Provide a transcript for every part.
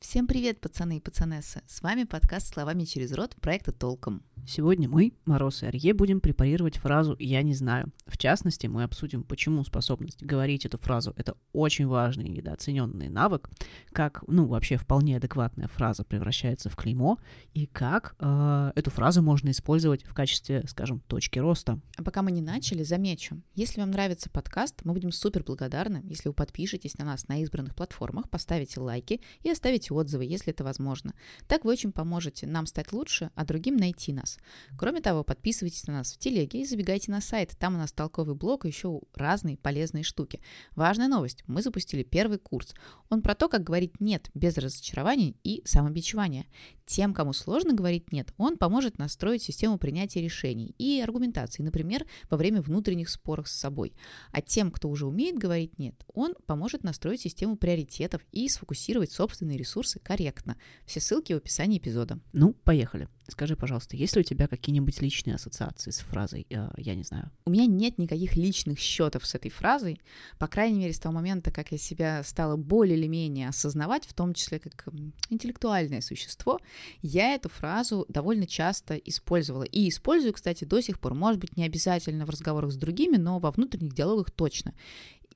Всем привет, пацаны и пацанессы! С вами подкаст «Словами через рот» проекта «Толком». Сегодня мы, Мороз и Арье, будем препарировать фразу «я не знаю». В частности, мы обсудим, почему способность говорить эту фразу — это очень важный и недооцененный навык, как, ну, вообще вполне адекватная фраза превращается в клеймо, и как э, эту фразу можно использовать в качестве, скажем, точки роста. А пока мы не начали, замечу, если вам нравится подкаст, мы будем супер благодарны, если вы подпишетесь на нас на избранных платформах, поставите лайки и оставите отзывы, если это возможно. Так вы очень поможете нам стать лучше, а другим найти нас. Кроме того, подписывайтесь на нас в телеге и забегайте на сайт. Там у нас толковый блог и еще разные полезные штуки. Важная новость. Мы запустили первый курс. Он про то, как говорить «нет» без разочарований и самобичевания. Тем, кому сложно говорить «нет», он поможет настроить систему принятия решений и аргументации, например, во время внутренних споров с собой. А тем, кто уже умеет говорить «нет», он поможет настроить систему приоритетов и сфокусировать собственные ресурсы корректно. Все ссылки в описании эпизода. Ну, поехали. Скажи, пожалуйста, есть ли у тебя какие-нибудь личные ассоциации с фразой э, «я не знаю»? У меня нет никаких личных счетов с этой фразой, по крайней мере, с того момента, как я себя стала более или менее осознавать, в том числе как интеллектуальное существо, я эту фразу довольно часто использовала. И использую, кстати, до сих пор. Может быть, не обязательно в разговорах с другими, но во внутренних диалогах точно.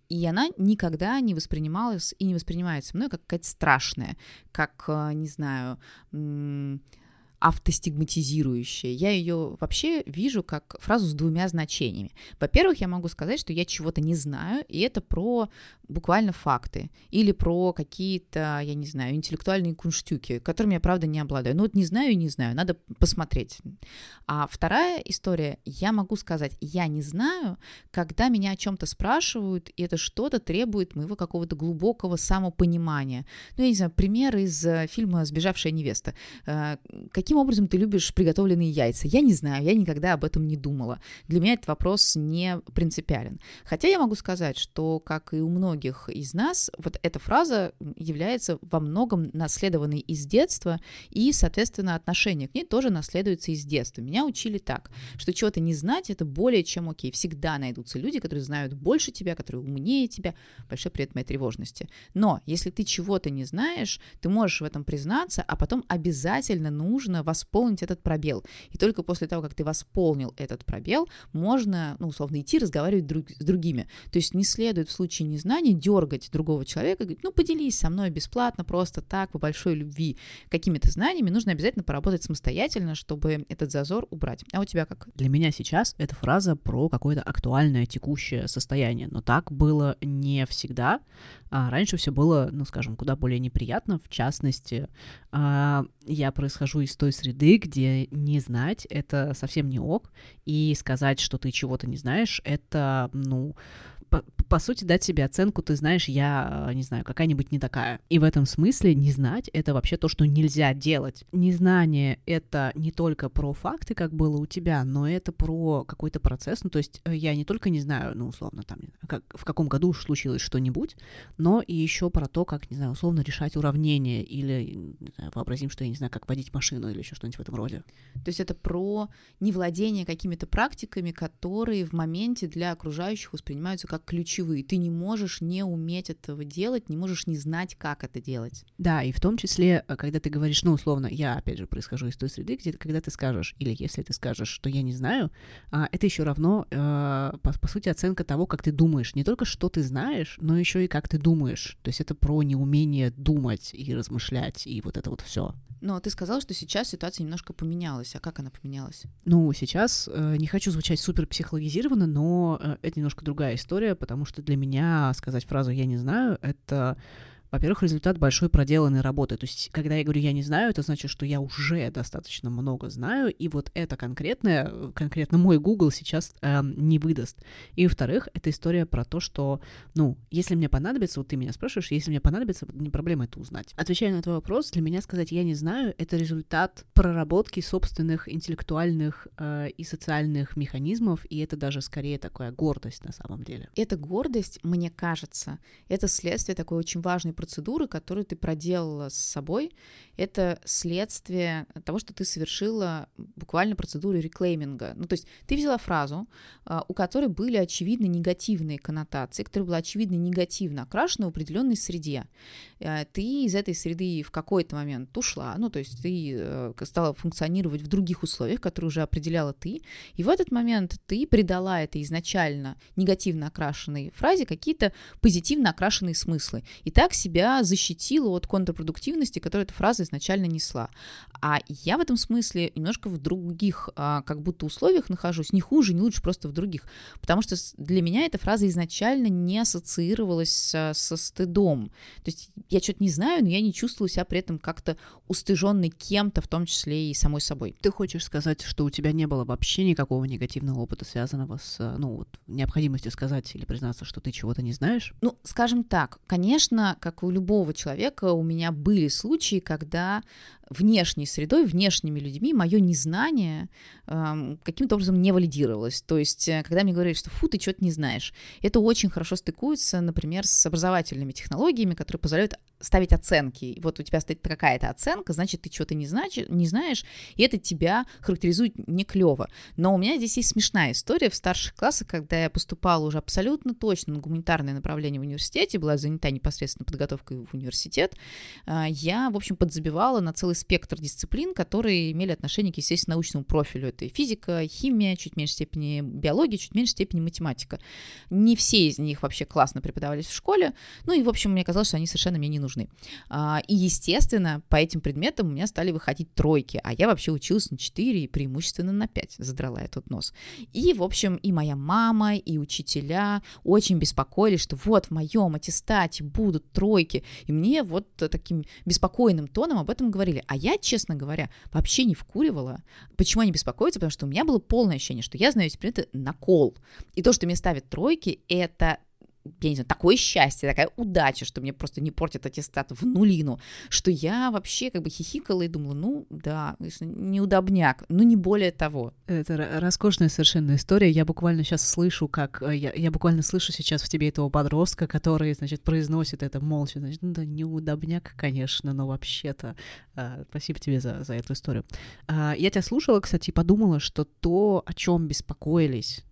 И она никогда не воспринималась и не воспринимается мной как какая-то страшная, как, э, не знаю, автостигматизирующая. Я ее вообще вижу как фразу с двумя значениями. Во-первых, я могу сказать, что я чего-то не знаю, и это про буквально факты или про какие-то, я не знаю, интеллектуальные кунштюки, которыми я, правда, не обладаю. Ну вот не знаю и не знаю, надо посмотреть. А вторая история, я могу сказать, я не знаю, когда меня о чем-то спрашивают, и это что-то требует моего какого-то глубокого самопонимания. Ну, я не знаю, пример из э, фильма «Сбежавшая невеста». Э, каким каким образом ты любишь приготовленные яйца? Я не знаю, я никогда об этом не думала. Для меня этот вопрос не принципиален. Хотя я могу сказать, что, как и у многих из нас, вот эта фраза является во многом наследованной из детства, и, соответственно, отношение к ней тоже наследуется из детства. Меня учили так, что чего-то не знать – это более чем окей. Всегда найдутся люди, которые знают больше тебя, которые умнее тебя. Большой привет моей тревожности. Но если ты чего-то не знаешь, ты можешь в этом признаться, а потом обязательно нужно восполнить этот пробел. И только после того, как ты восполнил этот пробел, можно, ну, условно, идти разговаривать друг, с другими. То есть не следует в случае незнания дергать другого человека, говорить, ну, поделись со мной бесплатно, просто так, по большой любви, какими-то знаниями. Нужно обязательно поработать самостоятельно, чтобы этот зазор убрать. А у тебя как? Для меня сейчас эта фраза про какое-то актуальное текущее состояние, но так было не всегда. А раньше все было, ну, скажем, куда более неприятно. В частности, а, я происхожу из той среды, где не знать — это совсем не ок, и сказать, что ты чего-то не знаешь, это, ну, по, сути, дать себе оценку, ты знаешь, я, не знаю, какая-нибудь не такая. И в этом смысле не знать — это вообще то, что нельзя делать. Незнание — это не только про факты, как было у тебя, но это про какой-то процесс. Ну, то есть э, я не только не знаю, ну, условно, там, как, в каком году случилось что-нибудь, но и еще про то, как, не знаю, условно решать уравнения или, знаю, вообразим, что я не знаю, как водить машину или еще что-нибудь в этом роде. То есть это про невладение какими-то практиками, которые в моменте для окружающих воспринимаются как ключевые. Ты не можешь не уметь этого делать, не можешь не знать, как это делать. Да, и в том числе, э, когда ты говоришь, ну, условно, я, опять же, происхожу из той среды, где когда ты скажешь, или если ты скажешь, что я не знаю, а, это еще равно, э, по, по сути, оценка того, как ты думаешь. Не только что ты знаешь, но еще и как ты думаешь. То есть это про неумение думать и размышлять, и вот это вот все. Но ты сказал, что сейчас ситуация немножко поменялась. А как она поменялась? Ну, сейчас э, не хочу звучать супер психологизированно, но э, это немножко другая история, потому что для меня сказать фразу «я не знаю» — это во-первых, результат большой проделанной работы. То есть, когда я говорю «я не знаю», это значит, что я уже достаточно много знаю, и вот это конкретное, конкретно мой Google сейчас э, не выдаст. И, во-вторых, это история про то, что, ну, если мне понадобится, вот ты меня спрашиваешь, если мне понадобится, не проблема это узнать. Отвечая на твой вопрос, для меня сказать «я не знаю» — это результат проработки собственных интеллектуальных э, и социальных механизмов, и это даже скорее такая гордость на самом деле. Эта гордость, мне кажется, это следствие такой очень важной процедуры, которую ты проделала с собой, это следствие того, что ты совершила буквально процедуру реклейминга. Ну, то есть ты взяла фразу, а, у которой были очевидно негативные коннотации, которая была очевидно негативно окрашена в определенной среде. Э, ты из этой среды в какой-то момент ушла, ну, то есть ты э, стала функционировать в других условиях, которые уже определяла ты, и в этот момент ты придала этой изначально негативно окрашенной фразе какие-то позитивно окрашенные смыслы, и так себя защитила от контрпродуктивности, которую эта фраза изначально несла. А я в этом смысле немножко в других а, как будто условиях нахожусь, не хуже, не лучше, просто в других. Потому что для меня эта фраза изначально не ассоциировалась со, со стыдом. То есть я что-то не знаю, но я не чувствую себя при этом как-то устыженной кем-то, в том числе и самой собой. Ты хочешь сказать, что у тебя не было вообще никакого негативного опыта, связанного с, ну, вот, необходимостью сказать или признаться, что ты чего-то не знаешь? Ну, скажем так, конечно, как у любого человека, у меня были случаи, когда внешней средой, внешними людьми мое незнание э, каким-то образом не валидировалось. То есть, э, когда мне говорили, что фу, ты что-то не знаешь, это очень хорошо стыкуется, например, с образовательными технологиями, которые позволяют ставить оценки. Вот у тебя стоит какая-то оценка, значит, ты что-то не, знаешь, не знаешь, и это тебя характеризует не клево. Но у меня здесь есть смешная история в старших классах, когда я поступала уже абсолютно точно на гуманитарное направление в университете, была занята непосредственно подготовкой в университет, э, я, в общем, подзабивала на целый спектр дисциплин, которые имели отношение к естественно-научному профилю. Это и физика, химия, чуть меньшей степени биология, чуть меньшей степени математика. Не все из них вообще классно преподавались в школе, ну и, в общем, мне казалось, что они совершенно мне не нужны. А, и, естественно, по этим предметам у меня стали выходить тройки, а я вообще училась на 4 и преимущественно на 5, задрала я тут нос. И, в общем, и моя мама, и учителя очень беспокоились, что вот в моем аттестате будут тройки, и мне вот таким беспокойным тоном об этом говорили. А я, честно говоря, вообще не вкуривала. Почему они беспокоятся? Потому что у меня было полное ощущение, что я знаю эти предметы на кол. И то, что мне ставят тройки, это я не знаю, такое счастье, такая удача, что мне просто не портит аттестат в нулину, что я вообще как бы хихикала и думала, ну да, неудобняк, но не более того. Это роскошная совершенно история. Я буквально сейчас слышу, как э, я, я буквально слышу сейчас в тебе этого подростка, который, значит, произносит это молча, значит, ну да, неудобняк, конечно, но вообще-то. А, спасибо тебе за, за эту историю. А, я тебя слушала, кстати, и подумала, что то, о чем беспокоились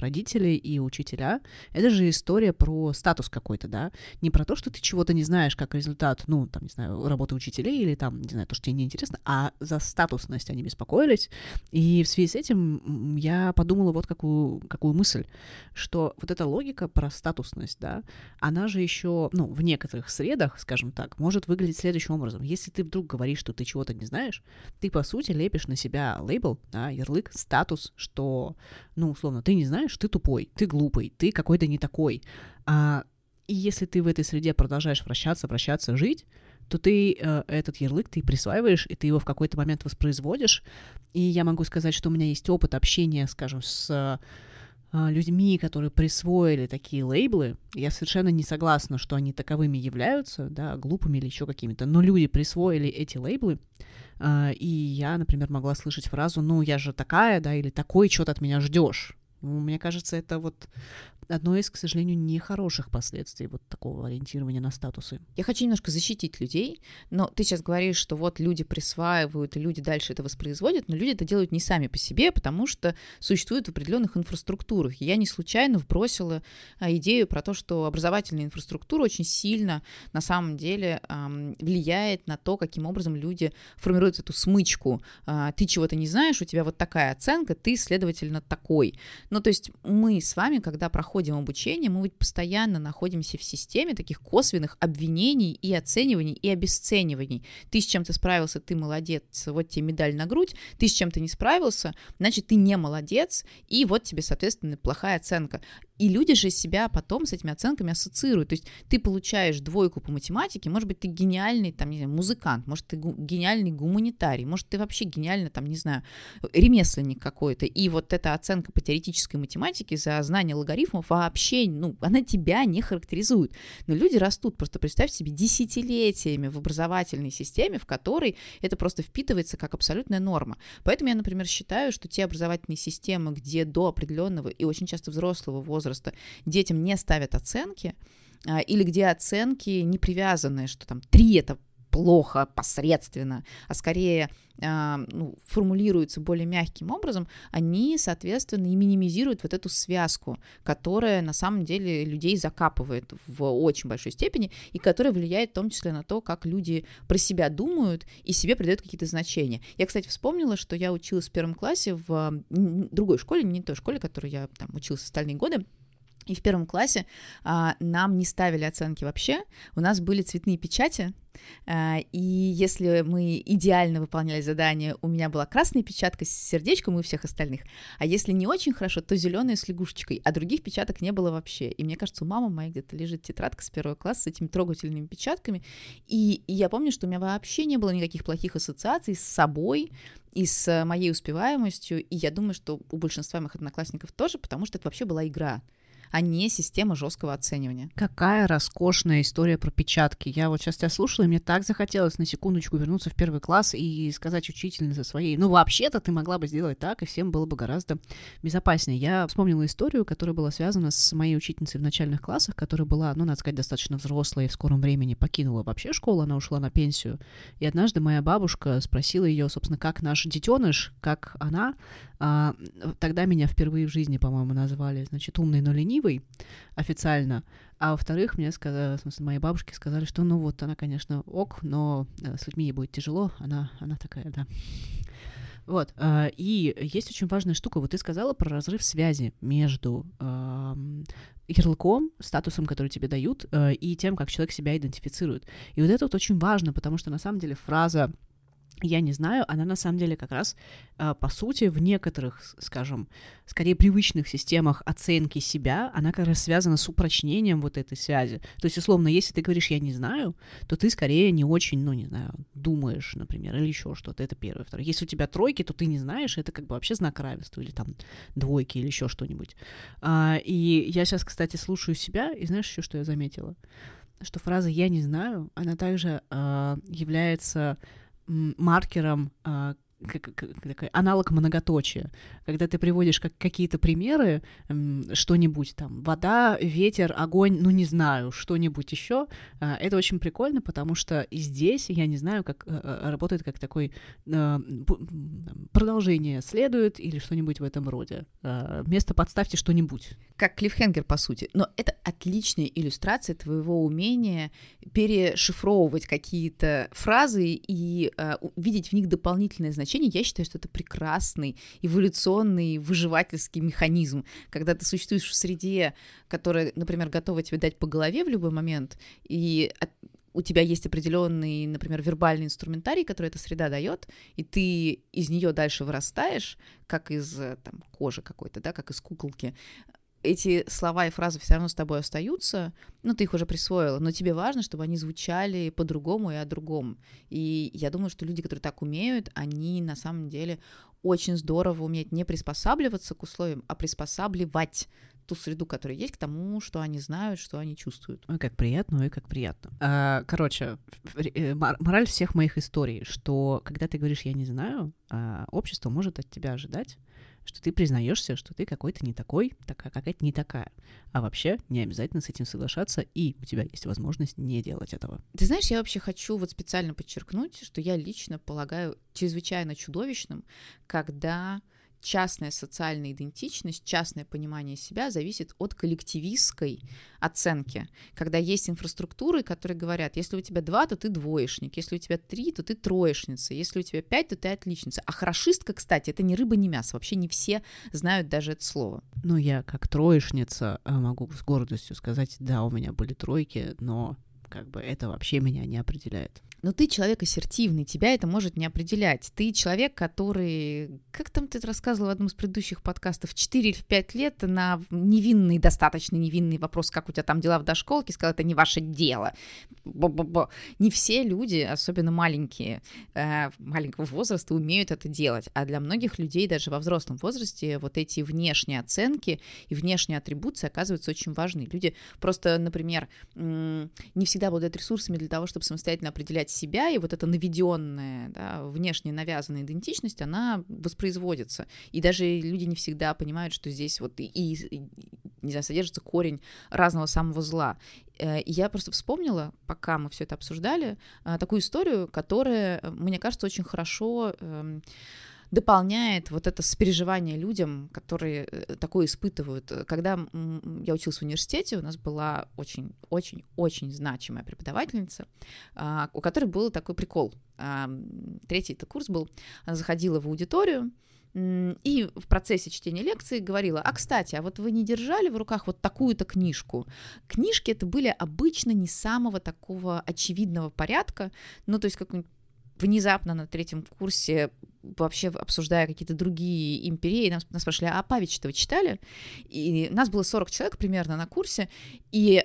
родители и учителя, это же история про статус какой-то, да, не про то, что ты чего-то не знаешь как результат, ну, там, не знаю, работы учителей или там, не знаю, то, что тебе неинтересно, а за статусность они беспокоились, и в связи с этим я подумала вот какую, какую мысль, что вот эта логика про статусность, да, она же еще, ну, в некоторых средах, скажем так, может выглядеть следующим образом. Если ты вдруг говоришь, что ты чего-то не знаешь, ты, по сути, лепишь на себя лейбл, да, ярлык, статус, что, ну, условно, ты не знаешь, ты тупой, ты глупый, ты какой-то не такой. А, и если ты в этой среде продолжаешь вращаться, вращаться, жить, то ты э, этот ярлык ты присваиваешь, и ты его в какой-то момент воспроизводишь. И я могу сказать, что у меня есть опыт общения, скажем, с э, людьми, которые присвоили такие лейблы. Я совершенно не согласна, что они таковыми являются, да, глупыми или еще какими-то, но люди присвоили эти лейблы, э, и я, например, могла слышать фразу «ну, я же такая», да, или «такой, что ты от меня ждешь». Ну, мне кажется, это вот одно из, к сожалению, нехороших последствий вот такого ориентирования на статусы. Я хочу немножко защитить людей, но ты сейчас говоришь, что вот люди присваивают, и люди дальше это воспроизводят, но люди это делают не сами по себе, потому что существуют в определенных инфраструктурах. Я не случайно вбросила а, идею про то, что образовательная инфраструктура очень сильно на самом деле влияет на то, каким образом люди формируют эту смычку. Э, ты чего-то не знаешь, у тебя вот такая оценка, ты, следовательно, такой. Ну, то есть мы с вами, когда проходим обучение, мы ведь постоянно находимся в системе таких косвенных обвинений и оцениваний, и обесцениваний. Ты с чем-то справился, ты молодец, вот тебе медаль на грудь, ты с чем-то не справился, значит, ты не молодец, и вот тебе, соответственно, плохая оценка. И люди же себя потом с этими оценками ассоциируют. То есть ты получаешь двойку по математике, может быть, ты гениальный, там, не знаю, музыкант, может, ты гениальный гуманитарий, может, ты вообще гениальный, там, не знаю, ремесленник какой-то. И вот эта оценка по теоретической математике за знание логарифмов вообще, ну, она тебя не характеризует. Но люди растут, просто представь себе, десятилетиями в образовательной системе, в которой это просто впитывается как абсолютная норма. Поэтому я, например, считаю, что те образовательные системы, где до определенного и очень часто взрослого возраста возраста детям не ставят оценки, а, или где оценки не привязаны, что там 3 это плохо, посредственно, а скорее э, ну, формулируются более мягким образом, они, соответственно, и минимизируют вот эту связку, которая на самом деле людей закапывает в очень большой степени и которая влияет в том числе на то, как люди про себя думают и себе придают какие-то значения. Я, кстати, вспомнила, что я училась в первом классе в другой школе, не той школе, в которой я там училась остальные годы, и в первом классе а, нам не ставили оценки вообще. У нас были цветные печати, а, и если мы идеально выполняли задание, у меня была красная печатка с сердечком и у всех остальных. А если не очень хорошо, то зеленая с лягушечкой, а других печаток не было вообще. И мне кажется, у мамы моей где-то лежит тетрадка с первого класса с этими трогательными печатками. И, и я помню, что у меня вообще не было никаких плохих ассоциаций с собой, и с моей успеваемостью, и я думаю, что у большинства моих одноклассников тоже, потому что это вообще была игра а не система жесткого оценивания. Какая роскошная история про печатки. Я вот сейчас тебя слушала, и мне так захотелось на секундочку вернуться в первый класс и сказать учительнице своей, ну, вообще-то ты могла бы сделать так, и всем было бы гораздо безопаснее. Я вспомнила историю, которая была связана с моей учительницей в начальных классах, которая была, ну, надо сказать, достаточно взрослая и в скором времени покинула вообще школу, она ушла на пенсию. И однажды моя бабушка спросила ее, собственно, как наш детеныш, как она, а, тогда меня впервые в жизни, по-моему, назвали, значит, умный, но ленивый официально. А во-вторых, мне сказали, в смысле, моей бабушке сказали, что, ну вот, она, конечно, ок, но э, с людьми ей будет тяжело, она, она такая, да. Вот. А, и есть очень важная штука. Вот ты сказала про разрыв связи между ярлыком, статусом, который тебе дают, э, и тем, как человек себя идентифицирует. И вот это вот очень важно, потому что на самом деле фраза я не знаю, она на самом деле как раз, а, по сути, в некоторых, скажем, скорее привычных системах оценки себя, она как раз связана с упрочнением вот этой связи. То есть, условно, если ты говоришь «я не знаю», то ты скорее не очень, ну, не знаю, думаешь, например, или еще что-то. Это первое. Второе. Если у тебя тройки, то ты не знаешь, это как бы вообще знак равенства, или там двойки, или еще что-нибудь. А, и я сейчас, кстати, слушаю себя, и знаешь еще, что я заметила? Что фраза «я не знаю», она также а, является маркером а, как, такой аналог многоточия, когда ты приводишь как какие-то примеры, что-нибудь там, вода, ветер, огонь, ну не знаю, что-нибудь еще, а, это очень прикольно, потому что и здесь я не знаю, как э, э, работает как такой э, продолжение следует или что-нибудь в этом роде. Место подставьте что-нибудь. Как клиффхенгер, по сути. Но это отличная иллюстрация твоего умения перешифровывать какие-то фразы и видеть в них дополнительное значение значение, я считаю, что это прекрасный эволюционный выживательский механизм, когда ты существуешь в среде, которая, например, готова тебе дать по голове в любой момент, и у тебя есть определенный, например, вербальный инструментарий, который эта среда дает, и ты из нее дальше вырастаешь, как из там, кожи какой-то, да, как из куколки эти слова и фразы все равно с тобой остаются, ну, ты их уже присвоила, но тебе важно, чтобы они звучали по-другому и о другом. И я думаю, что люди, которые так умеют, они на самом деле очень здорово умеют не приспосабливаться к условиям, а приспосабливать ту среду, которая есть, к тому, что они знают, что они чувствуют. Ой, как приятно, ой, как приятно. А, короче, э, мораль всех моих историй, что когда ты говоришь «я не знаю», а, общество может от тебя ожидать что ты признаешься, что ты какой-то не такой, такая какая-то не такая. А вообще не обязательно с этим соглашаться, и у тебя есть возможность не делать этого. Ты знаешь, я вообще хочу вот специально подчеркнуть, что я лично полагаю чрезвычайно чудовищным, когда частная социальная идентичность, частное понимание себя зависит от коллективистской оценки, когда есть инфраструктуры, которые говорят, если у тебя два, то ты двоечник, если у тебя три, то ты троечница, если у тебя пять, то ты отличница. А хорошистка, кстати, это не рыба, не мясо, вообще не все знают даже это слово. Ну, я как троечница э, могу с гордостью сказать, да, у меня были тройки, но как бы это вообще меня не определяет но ты человек ассертивный, тебя это может не определять. Ты человек, который, как там ты рассказывал в одном из предыдущих подкастов, 4 или 5 лет на невинный, достаточно невинный вопрос, как у тебя там дела в дошколке, сказал, это не ваше дело. Бо-бо-бо. Не все люди, особенно маленькие, э, маленького возраста, умеют это делать. А для многих людей даже во взрослом возрасте вот эти внешние оценки и внешние атрибуции оказываются очень важны. Люди просто, например, не всегда обладают ресурсами для того, чтобы самостоятельно определять себя, и вот эта наведенная, да, внешне навязанная идентичность, она воспроизводится. И даже люди не всегда понимают, что здесь вот и, и не знаю, содержится корень разного самого зла. Э, и я просто вспомнила, пока мы все это обсуждали, э, такую историю, которая, мне кажется, очень хорошо эм, дополняет вот это сопереживание людям, которые э, такое испытывают. Когда я училась в университете, у нас была очень-очень-очень значимая преподавательница, а, у которой был такой прикол. А, третий это курс был. Она заходила в аудиторию, и в процессе чтения лекции говорила, а, кстати, а вот вы не держали в руках вот такую-то книжку? Книжки это были обычно не самого такого очевидного порядка, ну, то есть как внезапно на третьем курсе вообще обсуждая какие-то другие империи, нас, нас спрашивали, а Павич-то вы читали? И нас было 40 человек примерно на курсе, и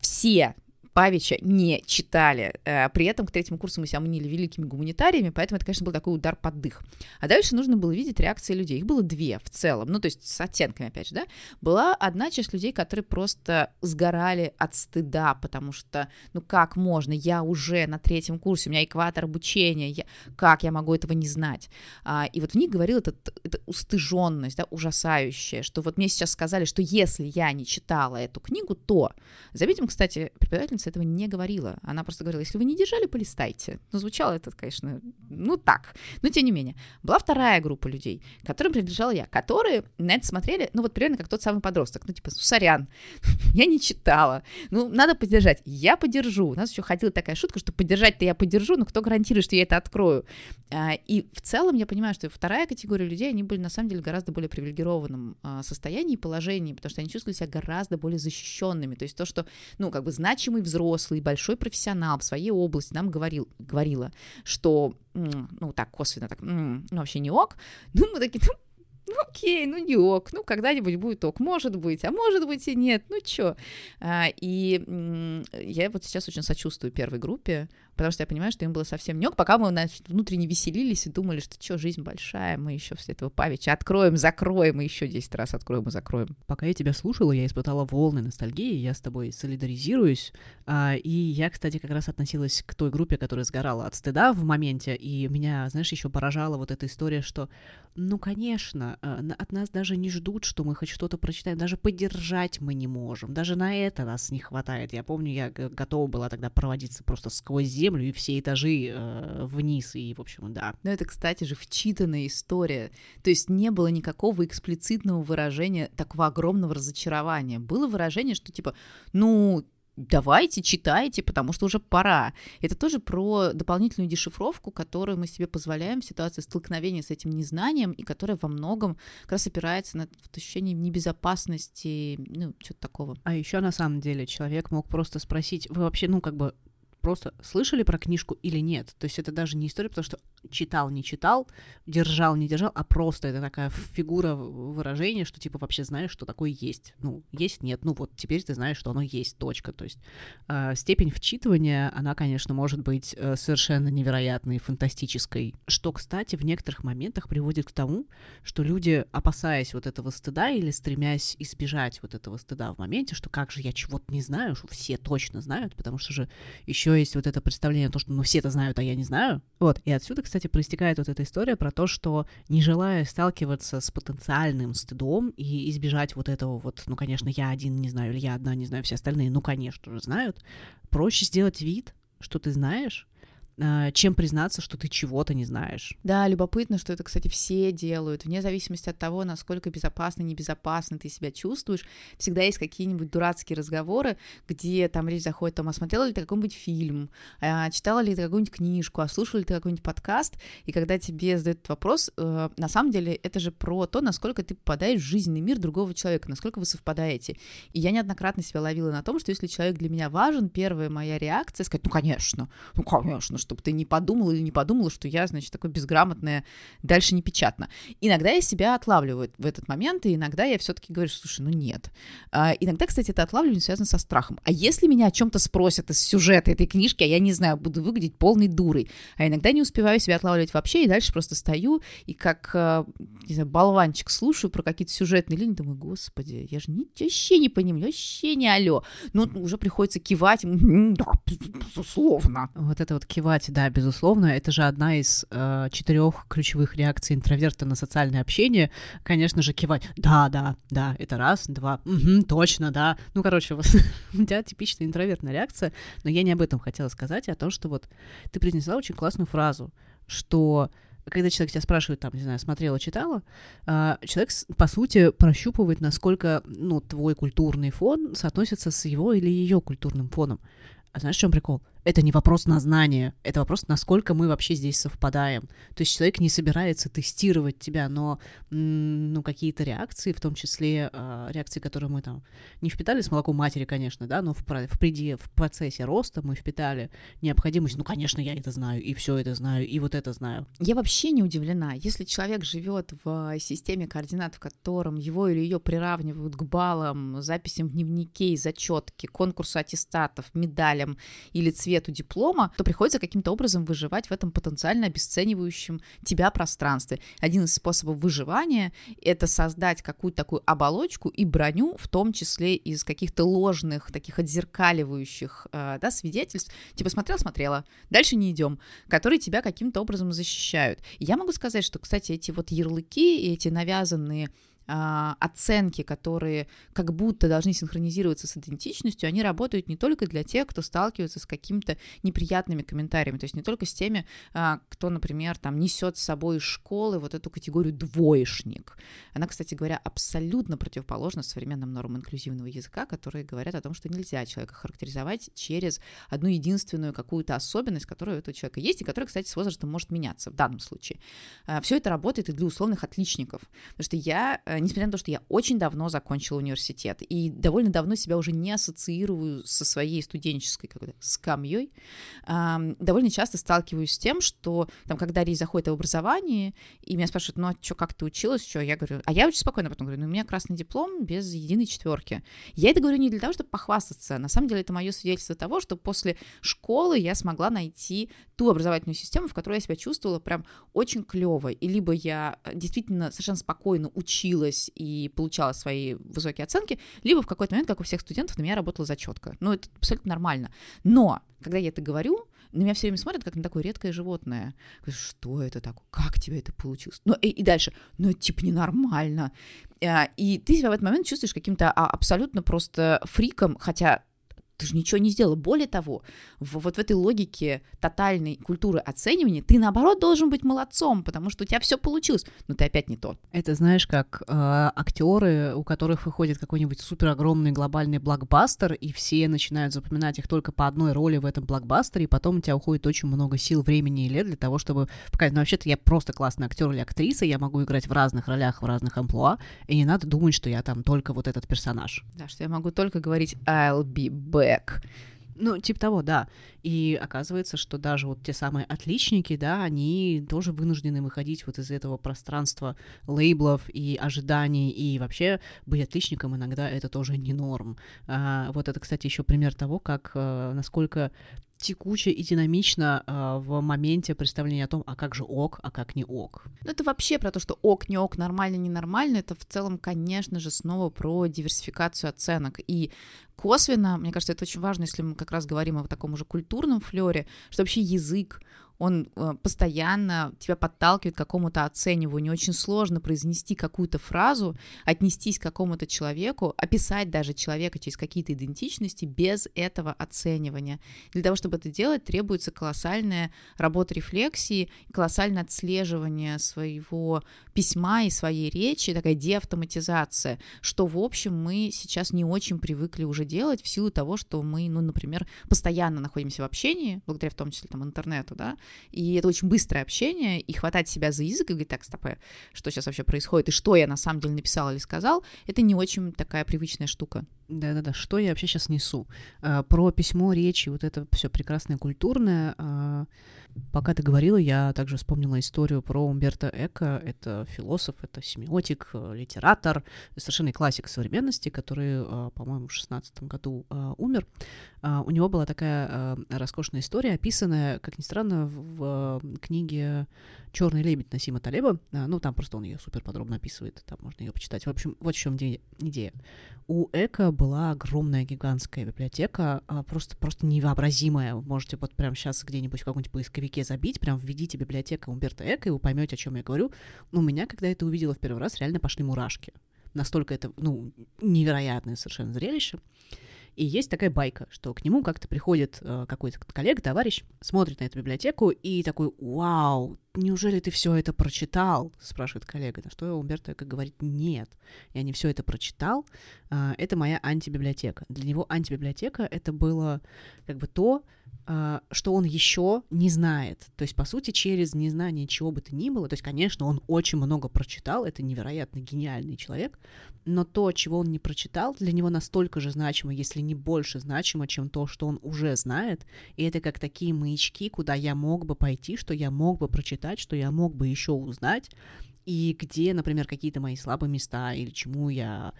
все Павича не читали. Э, при этом к третьему курсу мы себя мнили великими гуманитариями, поэтому это, конечно, был такой удар под дых. А дальше нужно было видеть реакции людей. Их было две в целом, ну, то есть с оттенками, опять же, да. Была одна часть людей, которые просто сгорали от стыда, потому что, ну, как можно, я уже на третьем курсе, у меня экватор обучения, я, как я могу этого не знать? А, и вот в них говорил этот, эта устыженность, да, ужасающая, что вот мне сейчас сказали, что если я не читала эту книгу, то, заметим, кстати, преподавательница этого не говорила. Она просто говорила, если вы не держали, полистайте. Ну, звучало это, конечно, ну так. Но тем не менее. Была вторая группа людей, которым принадлежала я, которые на это смотрели, ну, вот примерно как тот самый подросток. Ну, типа, сорян, я не читала. Ну, надо поддержать. Я поддержу. У нас еще ходила такая шутка, что поддержать-то я поддержу, но кто гарантирует, что я это открою? А, и в целом я понимаю, что вторая категория людей, они были на самом деле гораздо более привилегированном а, состоянии и положении, потому что они чувствовали себя гораздо более защищенными. То есть то, что, ну, как бы значимый взрослый, большой профессионал в своей области нам говорил, говорила, что, ну, так, косвенно, так, ну, вообще не ок. Ну, мы такие, ну, ну окей, ну не ок, ну когда-нибудь будет ок, может быть, а может быть и нет, ну чё. А, и я вот сейчас очень сочувствую первой группе, потому что я понимаю, что им было совсем не ок, пока мы, значит, внутренне веселились и думали, что что, жизнь большая, мы еще все этого Павича откроем, закроем, и еще 10 раз откроем и закроем. Пока я тебя слушала, я испытала волны ностальгии, я с тобой солидаризируюсь, а, и я, кстати, как раз относилась к той группе, которая сгорала от стыда в моменте, и меня, знаешь, еще поражала вот эта история, что, ну, конечно, а, от нас даже не ждут, что мы хоть что-то прочитаем, даже поддержать мы не можем, даже на это нас не хватает. Я помню, я готова была тогда проводиться просто сквозь землю и все этажи э, вниз, и, в общем, да. Но это, кстати же, вчитанная история. То есть не было никакого эксплицитного выражения такого огромного разочарования. Было выражение, что типа, ну, давайте, читайте, потому что уже пора. Это тоже про дополнительную дешифровку, которую мы себе позволяем в ситуации столкновения с этим незнанием, и которая во многом как раз опирается на ощущение небезопасности, ну, что-то такого. А еще на самом деле человек мог просто спросить, вы вообще, ну, как бы просто слышали про книжку или нет. То есть это даже не история, потому что читал, не читал, держал, не держал, а просто это такая фигура выражения, что типа вообще знаешь, что такое есть. Ну, есть, нет, ну вот теперь ты знаешь, что оно есть, точка. То есть э, степень вчитывания, она, конечно, может быть э, совершенно невероятной, фантастической, что, кстати, в некоторых моментах приводит к тому, что люди, опасаясь вот этого стыда или стремясь избежать вот этого стыда в моменте, что как же я чего-то не знаю, что все точно знают, потому что же еще есть вот это представление, то, что ну все это знают, а я не знаю. Вот, и отсюда, кстати, проистекает вот эта история про то, что не желая сталкиваться с потенциальным стыдом и избежать вот этого вот, ну, конечно, я один не знаю, или я одна не знаю, все остальные, ну, конечно же, знают, проще сделать вид, что ты знаешь, чем признаться, что ты чего-то не знаешь. Да, любопытно, что это, кстати, все делают, вне зависимости от того, насколько безопасно, небезопасно ты себя чувствуешь. Всегда есть какие-нибудь дурацкие разговоры, где там речь заходит, там, а смотрела ли ты какой-нибудь фильм, а читала ли ты какую-нибудь книжку, а слушала ли ты какой-нибудь подкаст, и когда тебе задают этот вопрос, э, на самом деле это же про то, насколько ты попадаешь в жизненный мир другого человека, насколько вы совпадаете. И я неоднократно себя ловила на том, что если человек для меня важен, первая моя реакция сказать, ну, конечно, ну, конечно, чтобы ты не подумал или не подумала, что я, значит, такое безграмотное, дальше не печатно. Иногда я себя отлавливаю в этот момент, и иногда я все-таки говорю, слушай, ну нет. А, иногда, кстати, это отлавливание связано со страхом. А если меня о чем-то спросят из сюжета этой книжки, а я не знаю, буду выглядеть полной дурой. А иногда не успеваю себя отлавливать вообще, и дальше просто стою и как, а, не знаю, болванчик слушаю про какие-то сюжетные линии, думаю, господи, я же вообще не понимаю, вообще не алло. Ну, уже приходится кивать, да, безусловно. Вот это вот кивать кивать, да, безусловно, это же одна из э, четырех ключевых реакций интроверта на социальное общение. Конечно же, кивать. Да, да, да, это раз, два, угу, точно, да. Ну, короче, вот, у тебя типичная интровертная реакция, но я не об этом хотела сказать, а о том, что вот ты произнесла очень классную фразу, что когда человек тебя спрашивает, там, не знаю, смотрела, читала, э, человек, по сути, прощупывает, насколько, ну, твой культурный фон соотносится с его или ее культурным фоном. А знаешь, в чем прикол? Это не вопрос на знание, это вопрос, насколько мы вообще здесь совпадаем. То есть человек не собирается тестировать тебя, но ну, какие-то реакции, в том числе э, реакции, которые мы там не впитали с молоком матери, конечно, да, но в, в, преде, в процессе роста мы впитали необходимость, ну, конечно, я это знаю, и все это знаю, и вот это знаю. Я вообще не удивлена, если человек живет в системе координат, в котором его или ее приравнивают к баллам, записям в дневнике, зачетке, конкурсу аттестатов, медалям или цветам цвету диплома, то приходится каким-то образом выживать в этом потенциально обесценивающем тебя пространстве. Один из способов выживания — это создать какую-то такую оболочку и броню, в том числе из каких-то ложных, таких отзеркаливающих э, да, свидетельств. Типа смотрел, смотрела, дальше не идем, которые тебя каким-то образом защищают. И я могу сказать, что, кстати, эти вот ярлыки, эти навязанные оценки, которые как будто должны синхронизироваться с идентичностью, они работают не только для тех, кто сталкивается с какими-то неприятными комментариями, то есть не только с теми, а, кто, например, там несет с собой из школы вот эту категорию двоечник. Она, кстати говоря, абсолютно противоположна современным нормам инклюзивного языка, которые говорят о том, что нельзя человека характеризовать через одну единственную какую-то особенность, которая у этого человека есть, и которая, кстати, с возрастом может меняться в данном случае. А, Все это работает и для условных отличников, потому что я Э, несмотря на то, что я очень давно закончила университет и довольно давно себя уже не ассоциирую со своей студенческой какой-то скамьей, довольно часто сталкиваюсь с тем, что там, когда речь заходит о образовании, и меня спрашивают, ну, а что, как ты училась, что? Я говорю, а я очень спокойно потом говорю, ну, у меня красный диплом без единой четверки. Я это говорю не для того, чтобы похвастаться, на самом деле это мое свидетельство того, что после школы я смогла найти ту образовательную систему, в которой я себя чувствовала прям очень клево, и либо я действительно совершенно спокойно училась училась и получала свои высокие оценки, либо в какой-то момент, как у всех студентов, на меня работала зачетка. Ну, это абсолютно нормально. Но, когда я это говорю, на меня все время смотрят, как на такое редкое животное. Что это такое? Как тебе это получилось? Ну, и, и дальше, ну, это типа ненормально. А, и ты себя в этот момент чувствуешь каким-то а, абсолютно просто фриком, хотя ты же ничего не сделал. Более того, в, вот в этой логике тотальной культуры оценивания ты, наоборот, должен быть молодцом, потому что у тебя все получилось, но ты опять не тот. Это знаешь, как э, актеры, у которых выходит какой-нибудь супер огромный глобальный блокбастер, и все начинают запоминать их только по одной роли в этом блокбастере, и потом у тебя уходит очень много сил, времени и лет для того, чтобы показать, ну, вообще-то я просто классный актер или актриса, я могу играть в разных ролях, в разных амплуа, и не надо думать, что я там только вот этот персонаж. Да, что я могу только говорить I'll be back back. Ну, типа того, да. И оказывается, что даже вот те самые отличники, да, они тоже вынуждены выходить вот из этого пространства лейблов и ожиданий, и вообще быть отличником иногда это тоже не норм. А, вот это, кстати, еще пример того, как а, насколько текуче и динамично э, в моменте представления о том, а как же ок, а как не ок. Ну, это вообще про то, что ок, не ок, нормально, ненормально. Это в целом, конечно же, снова про диверсификацию оценок. И косвенно, мне кажется, это очень важно, если мы как раз говорим о таком уже культурном флере, что вообще язык, он э, постоянно тебя подталкивает к какому-то оцениванию. Очень сложно произнести какую-то фразу, отнестись к какому-то человеку, описать даже человека через какие-то идентичности без этого оценивания. Для того, чтобы это делать, требуется колоссальная работа рефлексии, колоссальное отслеживание своего письма и своей речи, такая деавтоматизация, что, в общем, мы сейчас не очень привыкли уже делать в силу того, что мы, ну, например, постоянно находимся в общении, благодаря в том числе там интернету, да, и это очень быстрое общение, и хватать себя за язык и говорить, так, стоп, э, что сейчас вообще происходит, и что я на самом деле написал или сказал, это не очень такая привычная штука. Да-да-да, что я вообще сейчас несу? А, про письмо, речи, вот это все прекрасное культурное. А, Пока ты говорила, я также вспомнила историю про Умберто Эко. Это философ, это семиотик, э, литератор, совершенно классик современности, который, э, по-моему, в шестнадцатом году э, умер. У него была такая роскошная история, описанная, как ни странно, в книге Черный лебедь Насима Талеба. Ну, там просто он ее супер подробно описывает, там можно ее почитать. В общем, вот в чем идея. У Эко была огромная гигантская библиотека, просто, просто невообразимая. Можете вот прямо сейчас где-нибудь в каком-нибудь поисковике забить, прям введите библиотека Умберто Эко, и вы поймете, о чем я говорю. У меня, когда это увидела в первый раз, реально пошли мурашки. Настолько это, ну, невероятное совершенно зрелище. И есть такая байка, что к нему как-то приходит э, какой-то коллега, товарищ, смотрит на эту библиотеку и такой, вау, неужели ты все это прочитал? Спрашивает коллега. На что Умберто Эко говорит, нет, я не все это прочитал, э, это моя антибиблиотека. Для него антибиблиотека это было как бы то, а, что он еще не знает. То есть, по сути, через незнание чего бы то ни было, то есть, конечно, он очень много прочитал, это невероятно гениальный человек, но то, чего он не прочитал, для него настолько же значимо, если не больше значимо, чем то, что он уже знает, и это как такие маячки, куда я мог бы пойти, что я мог бы прочитать, что я мог бы еще узнать, и где, например, какие-то мои слабые места, или чему я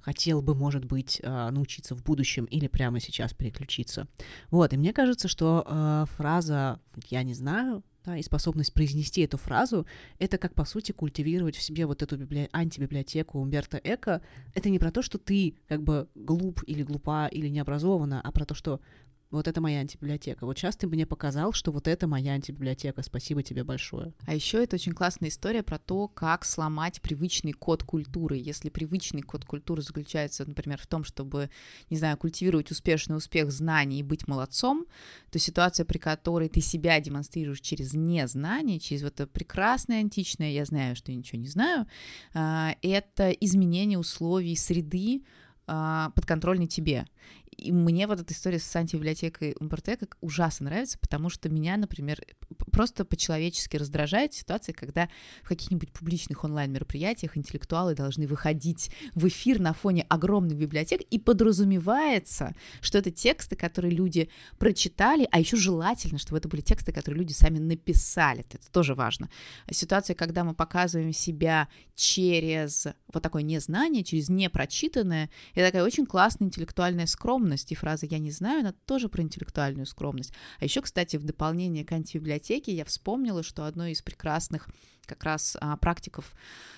хотел бы, может быть, а, научиться в будущем или прямо сейчас переключиться. Вот, и мне кажется, что э, фраза «я не знаю», да, и способность произнести эту фразу, это как, по сути, культивировать в себе вот эту библи... антибиблиотеку Умберто Эко. Это не про то, что ты как бы глуп или глупа или необразована, а про то, что вот это моя антибиблиотека. Вот сейчас ты мне показал, что вот это моя антибиблиотека. Спасибо тебе большое. А еще это очень классная история про то, как сломать привычный код культуры. Если привычный код культуры заключается, например, в том, чтобы, не знаю, культивировать успешный успех знаний и быть молодцом, то ситуация, при которой ты себя демонстрируешь через незнание, через вот это прекрасное античное «я знаю, что я ничего не знаю», а, это изменение условий среды, а, подконтрольной тебе. И мне вот эта история с антибиблиотекой Умберто как ужасно нравится, потому что меня, например, просто по-человечески раздражает ситуация, когда в каких-нибудь публичных онлайн-мероприятиях интеллектуалы должны выходить в эфир на фоне огромных библиотек, и подразумевается, что это тексты, которые люди прочитали, а еще желательно, чтобы это были тексты, которые люди сами написали. Это тоже важно. Ситуация, когда мы показываем себя через вот такое незнание, через непрочитанное, это такая очень классная интеллектуальная скромность, и фраза «я не знаю», она тоже про интеллектуальную скромность. А еще, кстати, в дополнение к антибиблиотеке я вспомнила, что одной из прекрасных как раз а, практиков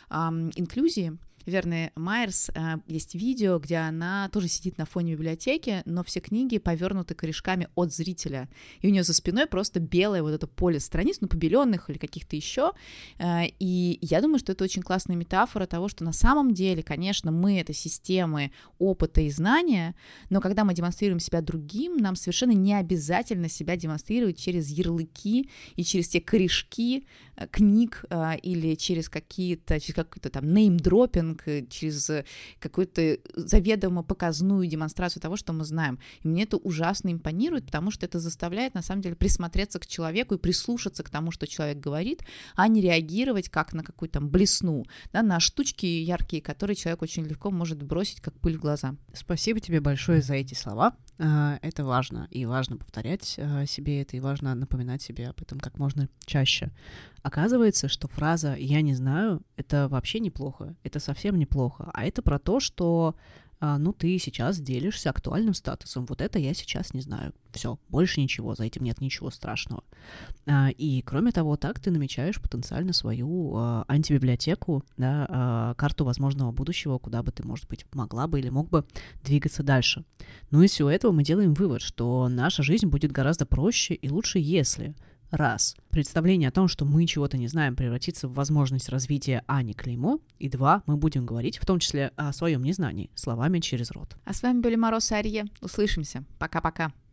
а, инклюзии — Верны Майерс, э, есть видео, где она тоже сидит на фоне библиотеки, но все книги повернуты корешками от зрителя. И у нее за спиной просто белое вот это поле страниц, ну, побеленных или каких-то еще. Э, и я думаю, что это очень классная метафора того, что на самом деле, конечно, мы — это системы опыта и знания, но когда мы демонстрируем себя другим, нам совершенно не обязательно себя демонстрировать через ярлыки и через те корешки э, книг или через какие-то, через какой-то там неймдропинг, маркетинг, э, через э, какую-то заведомо показную демонстрацию того, что мы знаем. И мне это ужасно импонирует, потому что это заставляет, на самом деле, присмотреться к человеку и прислушаться к тому, что человек говорит, а не реагировать как на какую-то блесну, да, на штучки яркие, которые человек очень легко может бросить, как пыль в глаза. Спасибо тебе большое за эти слова. А, это важно, и важно повторять а, себе это, и важно напоминать себе об этом как можно чаще. Оказывается, что фраза «я не знаю» — это вообще неплохо, это совсем неплохо, а это про то, что ну, ты сейчас делишься актуальным статусом. Вот это я сейчас не знаю. Все, больше ничего, за этим нет ничего страшного. А, и, кроме того, так ты намечаешь потенциально свою а, антибиблиотеку, да, а, карту возможного будущего, куда бы ты, может быть, могла бы или мог бы двигаться дальше. Ну и всего этого мы делаем вывод, что наша жизнь будет гораздо проще и лучше, если Раз. Представление о том, что мы чего-то не знаем, превратится в возможность развития, а не клеймо. И два. Мы будем говорить, в том числе о своем незнании, словами через рот. А с вами были Мороз и Арье. Услышимся. Пока-пока.